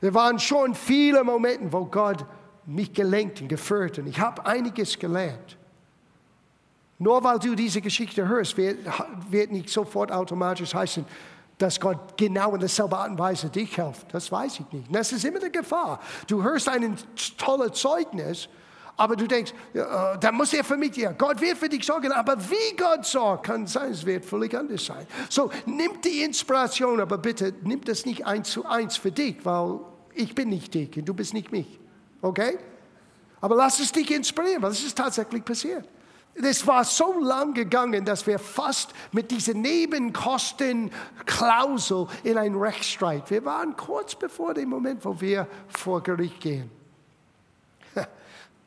Wir waren schon viele Momente, wo Gott mich gelenkt und geführt und ich habe einiges gelernt. Nur weil du diese Geschichte hörst, wird, wird nicht sofort automatisch heißen, dass Gott genau in derselben Art und Weise dich hilft. Das weiß ich nicht. Und das ist immer die Gefahr. Du hörst ein tolles Zeugnis, aber du denkst, ja, da muss er für mich, ja, Gott wird für dich sorgen, aber wie Gott sorgt, kann sein, es wird völlig anders sein. So, nimm die Inspiration, aber bitte nimm das nicht eins zu eins für dich, weil ich bin nicht dich und du bist nicht mich. Okay? Aber lass es dich inspirieren, weil es ist tatsächlich passiert. Es war so lang gegangen, dass wir fast mit dieser Nebenkostenklausel in einen Rechtsstreit, wir waren kurz bevor dem Moment, wo wir vor Gericht gehen.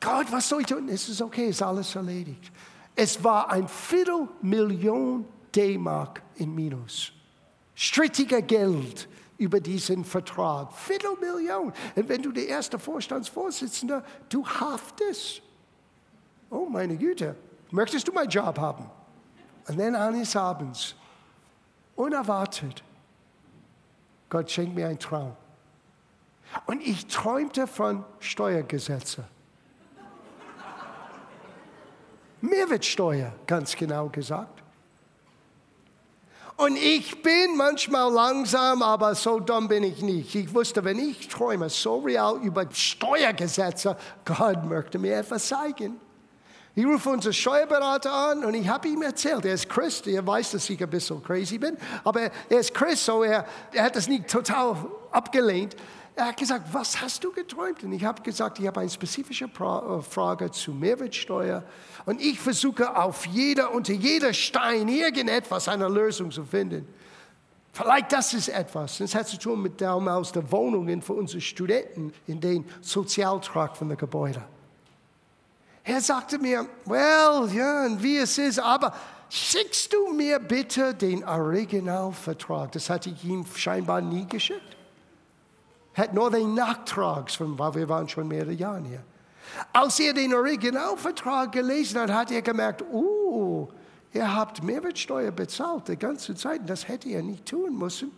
Gott, was soll ich tun? Es ist okay, ist alles erledigt. Es war ein Viertelmillion D-Mark in Minus. Strittiger Geld über diesen Vertrag. Viertelmillion. Und wenn du der erste Vorstandsvorsitzende, du haftest. Oh meine Güte, möchtest du meinen Job haben? Und dann eines Abends, unerwartet, Gott schenkt mir einen Traum. Und ich träumte von Steuergesetzen. Mehrwertsteuer, ganz genau gesagt. Und ich bin manchmal langsam, aber so dumm bin ich nicht. Ich wusste, wenn ich träume so real über Steuergesetze, Gott möchte mir etwas zeigen. Ich rufe unseren Steuerberater an und ich habe ihm erzählt, er ist Christ, er weiß, dass ich ein bisschen crazy bin, aber er ist Christ, so er, er hat das nicht total abgelehnt. Er hat gesagt, was hast du geträumt? Und ich habe gesagt, ich habe eine spezifische äh, Frage zu Mehrwertsteuer. Und ich versuche auf jeder, unter jeder Stein irgendetwas, eine Lösung zu finden. Vielleicht das ist etwas. Das hat zu tun mit der aus der Wohnungen für unsere Studenten in den Sozialtrakt von der Gebäude. Er sagte mir, well, ja, wie es ist, aber schickst du mir bitte den Originalvertrag? Das hatte ich ihm scheinbar nie geschickt hat nur den Nachtrag, weil wir waren schon mehrere Jahre hier. Als er den Originalvertrag gelesen hat, hat er gemerkt, oh, ihr habt Mehrwertsteuer bezahlt die ganze Zeit. Das hätte er nicht tun müssen,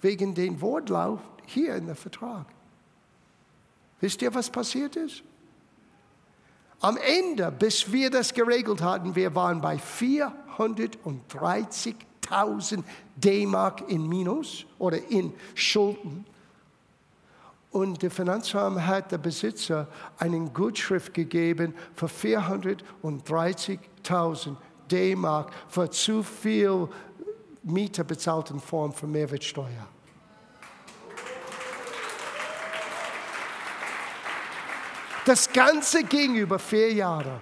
wegen dem Wortlaut hier in der Vertrag. Wisst ihr, was passiert ist? Am Ende, bis wir das geregelt hatten, wir waren bei 430.000 D-Mark in Minus oder in Schulden. Und der Finanzamt hat der Besitzer eine Gutschrift gegeben für 430.000 D-Mark für zu viel Miete bezahlt in Form von Mehrwertsteuer. Das Ganze ging über vier Jahre.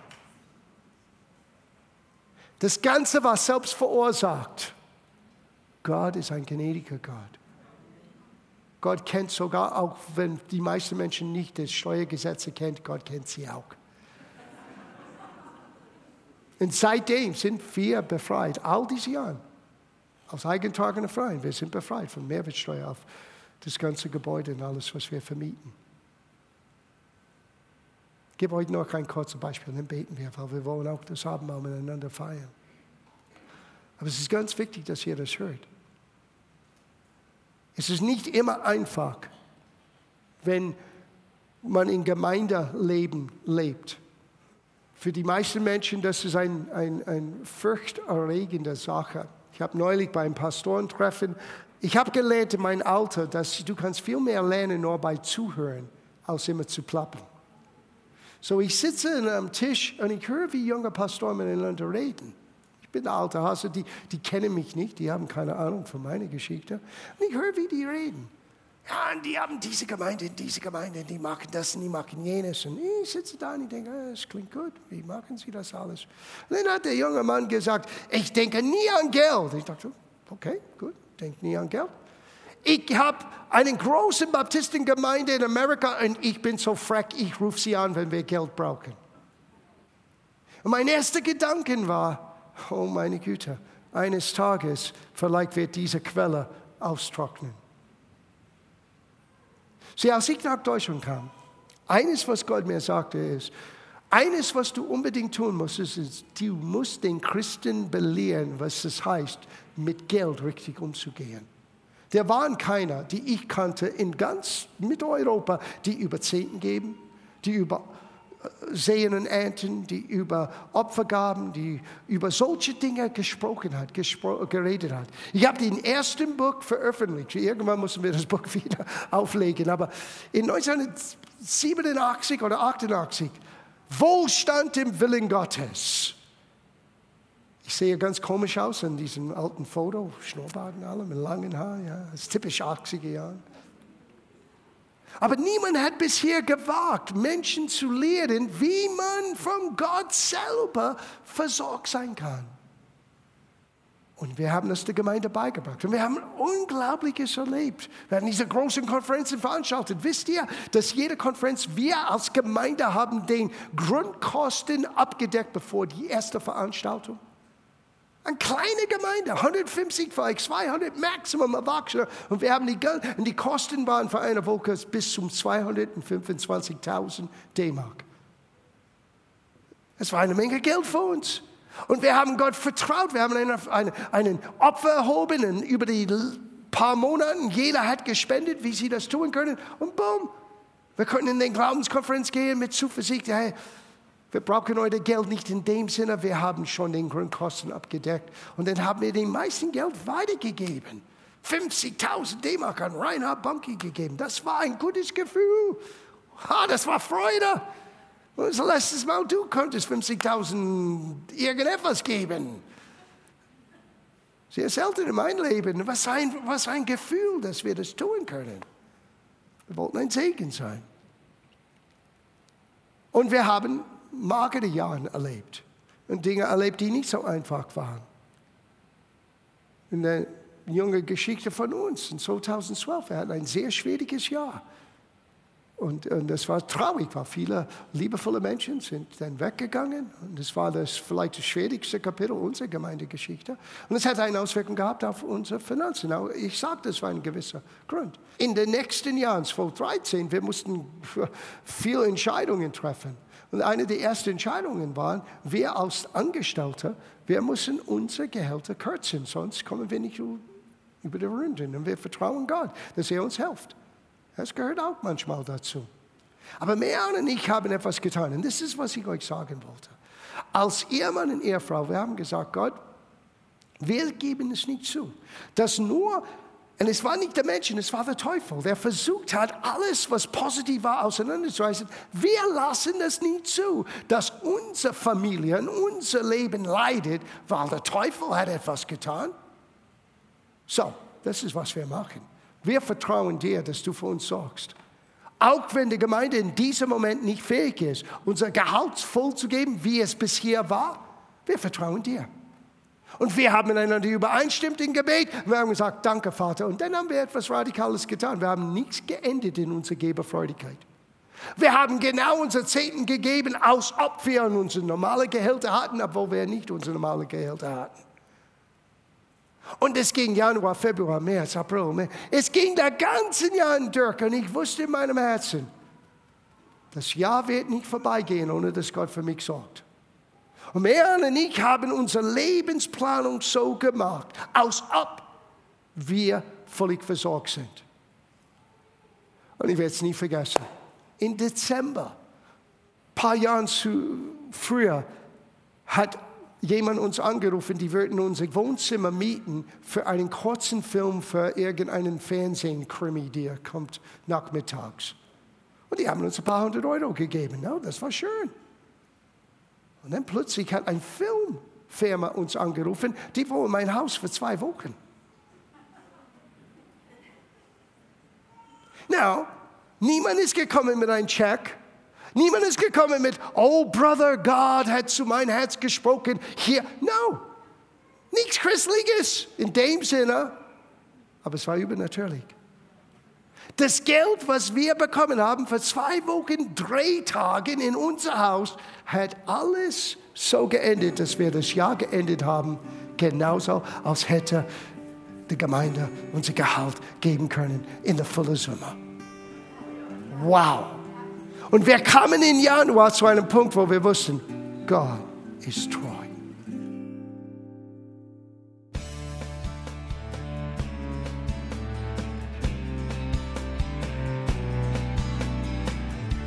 Das Ganze war selbst verursacht. Gott ist ein gnädiger Gott. Gott kennt sogar, auch wenn die meisten Menschen nicht das Steuergesetze kennt, Gott kennt sie auch. Und seitdem sind wir befreit, all diese Jahre, aus eigentragender Freien. Wir sind befreit von Mehrwertsteuer auf das ganze Gebäude und alles, was wir vermieten. Gebe euch noch ein kurzes Beispiel, dann beten wir, weil wir wollen auch das Abendmahl miteinander feiern. Aber es ist ganz wichtig, dass ihr das hört. Es ist nicht immer einfach, wenn man in Gemeindeleben lebt. Für die meisten Menschen, das ist eine ein, ein furchterregende Sache. Ich habe neulich beim Pastorentreffen, ich habe gelernt in meinem Alter, dass du kannst viel mehr lernen nur bei Zuhören, als immer zu plappern. So ich sitze am Tisch und ich höre, wie junge Pastoren miteinander reden bin der alte Hase, die, die kennen mich nicht, die haben keine Ahnung von meiner Geschichte. Und ich höre, wie die reden. Ja, und die haben diese Gemeinde, diese Gemeinde, die machen das und die machen jenes. Und ich sitze da und ich denke, ah, das klingt gut, wie machen sie das alles? Und dann hat der junge Mann gesagt, ich denke nie an Geld. Ich dachte, okay, gut, denk nie an Geld. Ich habe eine große Baptistengemeinde in Amerika und ich bin so freck, ich rufe sie an, wenn wir Geld brauchen. Und mein erster Gedanke war, oh meine Güte, eines Tages vielleicht wird diese Quelle austrocknen. Sieh, als ich nach Deutschland kam, eines, was Gott mir sagte, ist, eines, was du unbedingt tun musst, ist, du musst den Christen belehren, was es heißt, mit Geld richtig umzugehen. Der waren keiner, die ich kannte in ganz Mitteleuropa, die über Zehnten geben, die über Sehen und Ernten, die über Opfergaben, die über solche Dinge gesprochen hat, gespro geredet hat. Ich habe den ersten Buch veröffentlicht. Irgendwann mussten wir das Buch wieder auflegen. Aber in 1987 oder 88, Wohlstand im Willen Gottes. Ich sehe ganz komisch aus in diesem alten Foto, Schnurrbart und allem, mit langen Haaren, ja, das ist typisch 80er Jahren. Aber niemand hat bisher gewagt, Menschen zu lehren, wie man von Gott selber versorgt sein kann. Und wir haben das der Gemeinde beigebracht. Und wir haben Unglaubliches erlebt. Wir haben diese großen Konferenzen veranstaltet. Wisst ihr, dass jede Konferenz, wir als Gemeinde haben den Grundkosten abgedeckt, bevor die erste Veranstaltung. Eine kleine Gemeinde, 150, vielleicht 200 Maximum Erwachsene. Und wir haben die, und die Kosten waren für eine Woche bis zum 225.000 D-Mark. Es war eine Menge Geld für uns. Und wir haben Gott vertraut. Wir haben einen, einen, einen Opfer erhoben über die paar Monate. Jeder hat gespendet, wie sie das tun können. Und boom, wir konnten in den Glaubenskonferenz gehen mit Zuversicht. Hey, wir brauchen heute Geld nicht in dem Sinne, wir haben schon den Grundkosten abgedeckt. Und dann haben wir den meisten Geld weitergegeben. 50.000 D-Mark an Reinhard Bunky gegeben. Das war ein gutes Gefühl. Ha, das war Freude. Das letztes Mal, du konntest 50.000 irgendetwas geben. Sehr selten in meinem Leben. Was ein, was ein Gefühl, dass wir das tun können. Wir wollten ein Segen sein. Und wir haben magere Jahre erlebt und Dinge erlebt, die nicht so einfach waren. In der jungen Geschichte von uns in 2012, wir hatten ein sehr schwieriges Jahr. Und, und das war traurig, weil viele liebevolle Menschen sind dann weggegangen. Und das war das vielleicht das schwierigste Kapitel unserer Gemeindegeschichte. Und es hat eine Auswirkung gehabt auf unsere Finanzen. Ich sage, das war ein gewisser Grund. In den nächsten Jahren, 2013, wir mussten viele Entscheidungen treffen. Und eine der ersten Entscheidungen war, wir als Angestellte, wir müssen unsere Gehälter kürzen, sonst kommen wir nicht über die Runden. Und wir vertrauen Gott, dass er uns hilft. Das gehört auch manchmal dazu. Aber Mehan und ich haben etwas getan. Und das ist, was ich euch sagen wollte. Als Ehemann und Ehefrau, wir haben gesagt, Gott, wir geben es nicht zu, dass nur, und es war nicht der Mensch, es war der Teufel, der versucht hat, alles, was positiv war, auseinanderzureißen. Wir lassen es nicht zu, dass unsere Familie und unser Leben leidet, weil der Teufel hat etwas getan. So, das ist, was wir machen. Wir vertrauen dir, dass du für uns sorgst. Auch wenn die Gemeinde in diesem Moment nicht fähig ist, unser Gehalt voll zu geben, wie es bisher war, wir vertrauen dir. Und wir haben miteinander übereinstimmt im Gebet. Wir haben gesagt, danke Vater. Und dann haben wir etwas Radikales getan. Wir haben nichts geendet in unserer Geberfreudigkeit. Wir haben genau unsere Zehnten gegeben, als ob wir unsere normale Gehälter hatten, obwohl wir nicht unsere normale Gehälter hatten. Und es ging Januar, Februar, März, April, Mai. Es ging der ganze Jahr durch und ich wusste in meinem Herzen, das Jahr wird nicht vorbeigehen, ohne dass Gott für mich sorgt. Und Meran und ich haben unsere Lebensplanung so gemacht, als ob wir völlig versorgt sind. Und ich werde es nie vergessen. Im Dezember, ein paar Jahre früher, hat jemand uns angerufen, die würden unser Wohnzimmer mieten für einen kurzen Film für irgendeinen Fernsehen-Krimi, der kommt nachmittags. Und die haben uns ein paar hundert Euro gegeben. No, das war schön. Und dann plötzlich hat eine Filmfirma uns angerufen, die wollen mein Haus für zwei Wochen. Now, niemand ist gekommen mit einem Check Niemand ist gekommen mit, oh Brother, God hat zu mein Herz gesprochen. Hier, no. Nichts Christliches in dem Sinne, aber es war übernatürlich. Das Geld, was wir bekommen haben für zwei Wochen Drehtagen in unser Haus, hat alles so geendet, dass wir das Jahr geendet haben, genauso als hätte die Gemeinde unser Gehalt geben können in der vollen Summe. Wow! Und wir kamen im Januar zu einem Punkt, wo wir wussten, Gott ist treu.